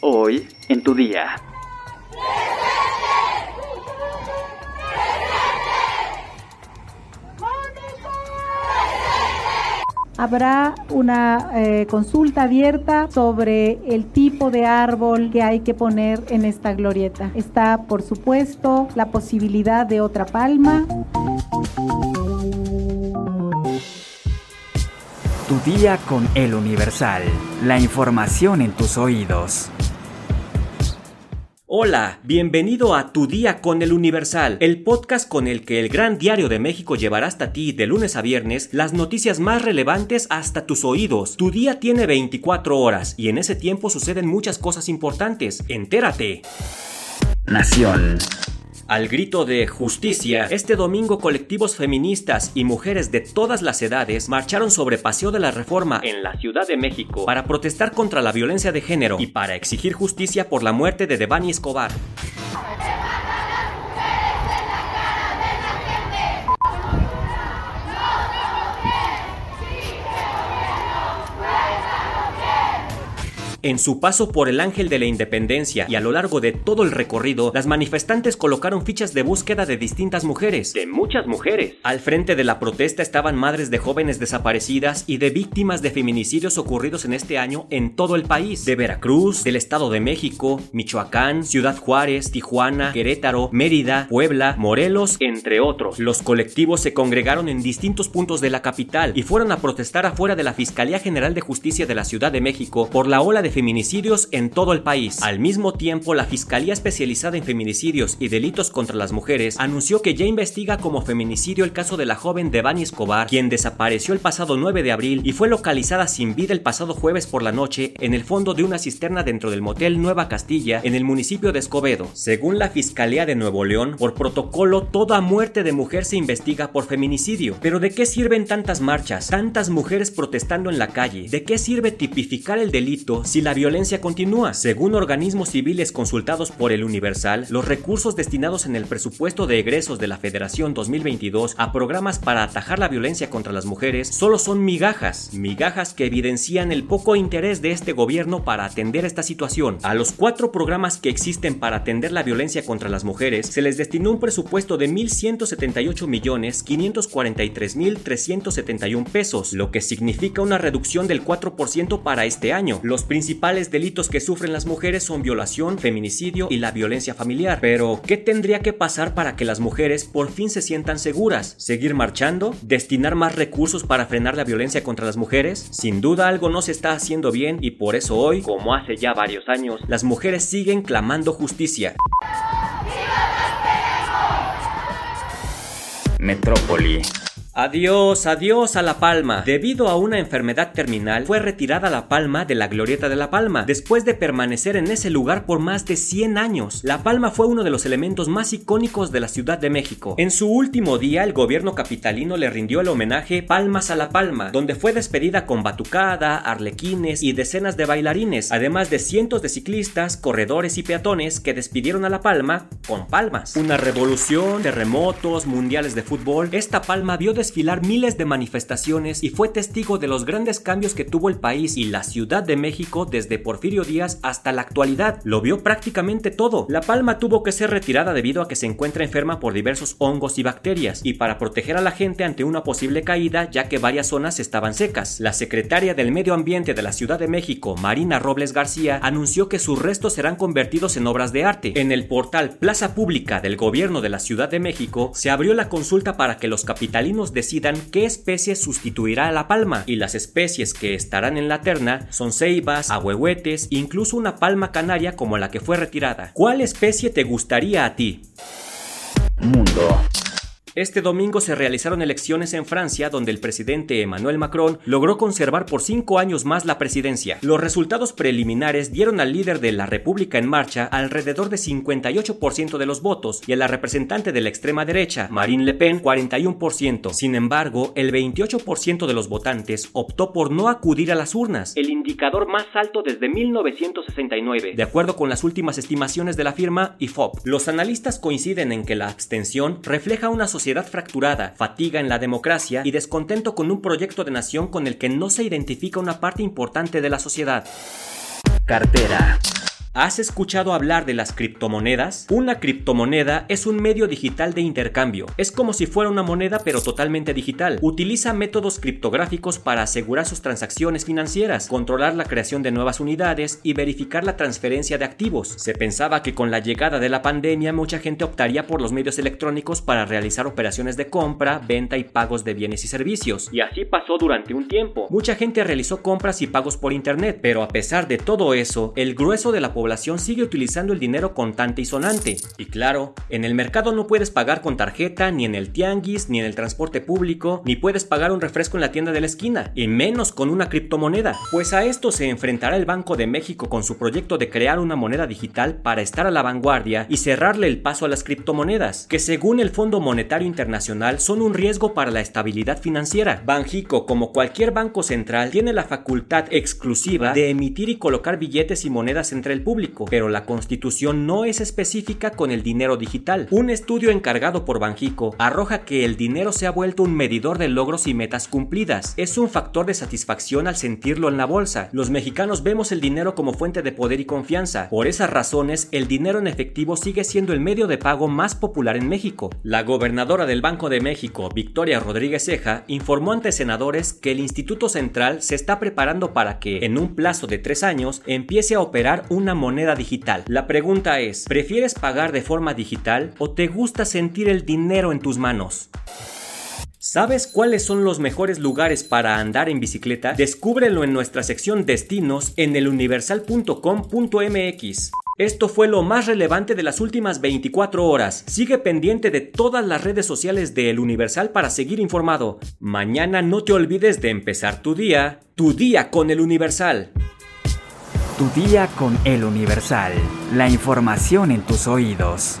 Hoy en tu día. habrá una eh, consulta abierta sobre el tipo de árbol que hay que poner en esta glorieta. Está, por supuesto, la posibilidad de otra palma. Tu día con el Universal. La información en tus oídos. Hola, bienvenido a Tu Día con el Universal, el podcast con el que el Gran Diario de México llevará hasta ti de lunes a viernes las noticias más relevantes hasta tus oídos. Tu día tiene 24 horas y en ese tiempo suceden muchas cosas importantes. Entérate. Nación. Al grito de justicia, este domingo colectivos feministas y mujeres de todas las edades marcharon sobre Paseo de la Reforma en la Ciudad de México para protestar contra la violencia de género y para exigir justicia por la muerte de Devani Escobar. En su paso por el Ángel de la Independencia y a lo largo de todo el recorrido, las manifestantes colocaron fichas de búsqueda de distintas mujeres. De muchas mujeres. Al frente de la protesta estaban madres de jóvenes desaparecidas y de víctimas de feminicidios ocurridos en este año en todo el país. De Veracruz, del Estado de México, Michoacán, Ciudad Juárez, Tijuana, Querétaro, Mérida, Puebla, Morelos, entre otros. Los colectivos se congregaron en distintos puntos de la capital y fueron a protestar afuera de la Fiscalía General de Justicia de la Ciudad de México por la ola de feminicidios en todo el país. Al mismo tiempo, la Fiscalía Especializada en Feminicidios y Delitos contra las Mujeres anunció que ya investiga como feminicidio el caso de la joven Devani Escobar, quien desapareció el pasado 9 de abril y fue localizada sin vida el pasado jueves por la noche en el fondo de una cisterna dentro del motel Nueva Castilla en el municipio de Escobedo. Según la Fiscalía de Nuevo León, por protocolo, toda muerte de mujer se investiga por feminicidio. Pero ¿de qué sirven tantas marchas, tantas mujeres protestando en la calle? ¿De qué sirve tipificar el delito si la violencia continúa. Según organismos civiles consultados por el Universal, los recursos destinados en el presupuesto de egresos de la Federación 2022 a programas para atajar la violencia contra las mujeres solo son migajas, migajas que evidencian el poco interés de este gobierno para atender esta situación. A los cuatro programas que existen para atender la violencia contra las mujeres se les destinó un presupuesto de 1.178 millones 543 mil 371 pesos, lo que significa una reducción del 4% para este año. Los principales delitos que sufren las mujeres son violación, feminicidio y la violencia familiar. Pero, ¿qué tendría que pasar para que las mujeres por fin se sientan seguras? ¿Seguir marchando? ¿Destinar más recursos para frenar la violencia contra las mujeres? Sin duda algo no se está haciendo bien y por eso hoy, como hace ya varios años, las mujeres siguen clamando justicia. Metrópoli. Adiós, adiós a La Palma. Debido a una enfermedad terminal, fue retirada La Palma de la Glorieta de La Palma, después de permanecer en ese lugar por más de 100 años. La Palma fue uno de los elementos más icónicos de la Ciudad de México. En su último día, el gobierno capitalino le rindió el homenaje Palmas a La Palma, donde fue despedida con batucada, arlequines y decenas de bailarines, además de cientos de ciclistas, corredores y peatones que despidieron a La Palma con palmas. Una revolución, terremotos, mundiales de fútbol, esta Palma vio desfilar miles de manifestaciones y fue testigo de los grandes cambios que tuvo el país y la Ciudad de México desde Porfirio Díaz hasta la actualidad. Lo vio prácticamente todo. La Palma tuvo que ser retirada debido a que se encuentra enferma por diversos hongos y bacterias y para proteger a la gente ante una posible caída ya que varias zonas estaban secas. La secretaria del Medio Ambiente de la Ciudad de México, Marina Robles García, anunció que sus restos serán convertidos en obras de arte. En el portal Plaza Pública del Gobierno de la Ciudad de México se abrió la consulta para que los capitalinos decidan qué especie sustituirá a la palma y las especies que estarán en la terna son ceibas, ahuehuetes, incluso una palma canaria como la que fue retirada. ¿Cuál especie te gustaría a ti? Mundo. Este domingo se realizaron elecciones en Francia donde el presidente Emmanuel Macron logró conservar por cinco años más la presidencia. Los resultados preliminares dieron al líder de la República en Marcha alrededor de 58% de los votos y a la representante de la extrema derecha, Marine Le Pen, 41%. Sin embargo, el 28% de los votantes optó por no acudir a las urnas, el indicador más alto desde 1969, de acuerdo con las últimas estimaciones de la firma IFOP. Los analistas coinciden en que la abstención refleja una sociedad sociedad fracturada, fatiga en la democracia y descontento con un proyecto de nación con el que no se identifica una parte importante de la sociedad. Cartera. ¿Has escuchado hablar de las criptomonedas? Una criptomoneda es un medio digital de intercambio. Es como si fuera una moneda pero totalmente digital. Utiliza métodos criptográficos para asegurar sus transacciones financieras, controlar la creación de nuevas unidades y verificar la transferencia de activos. Se pensaba que con la llegada de la pandemia mucha gente optaría por los medios electrónicos para realizar operaciones de compra, venta y pagos de bienes y servicios. Y así pasó durante un tiempo. Mucha gente realizó compras y pagos por internet, pero a pesar de todo eso, el grueso de la población sigue utilizando el dinero contante y sonante. Y claro, en el mercado no puedes pagar con tarjeta, ni en el tianguis, ni en el transporte público, ni puedes pagar un refresco en la tienda de la esquina, y menos con una criptomoneda. Pues a esto se enfrentará el Banco de México con su proyecto de crear una moneda digital para estar a la vanguardia y cerrarle el paso a las criptomonedas, que según el Fondo Monetario Internacional son un riesgo para la estabilidad financiera. Banjico, como cualquier banco central, tiene la facultad exclusiva de emitir y colocar billetes y monedas entre el público, pero la constitución no es específica con el dinero digital. Un estudio encargado por Banjico arroja que el dinero se ha vuelto un medidor de logros y metas cumplidas. Es un factor de satisfacción al sentirlo en la bolsa. Los mexicanos vemos el dinero como fuente de poder y confianza. Por esas razones, el dinero en efectivo sigue siendo el medio de pago más popular en México. La gobernadora del Banco de México, Victoria Rodríguez Ceja, informó ante senadores que el Instituto Central se está preparando para que, en un plazo de tres años, empiece a operar una moneda digital. La pregunta es, ¿prefieres pagar de forma digital o te gusta sentir el dinero en tus manos? ¿Sabes cuáles son los mejores lugares para andar en bicicleta? Descúbrelo en nuestra sección Destinos en eluniversal.com.mx. Esto fue lo más relevante de las últimas 24 horas. Sigue pendiente de todas las redes sociales de El Universal para seguir informado. Mañana no te olvides de empezar tu día, tu día con El Universal. Tu día con El Universal. La información en tus oídos.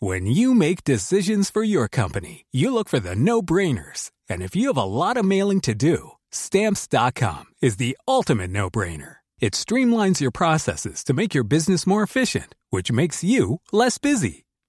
When you make decisions for your company, you look for the no-brainers. And if you have a lot of mailing to do, stamps.com is the ultimate no-brainer. It streamlines your processes to make your business more efficient, which makes you less busy.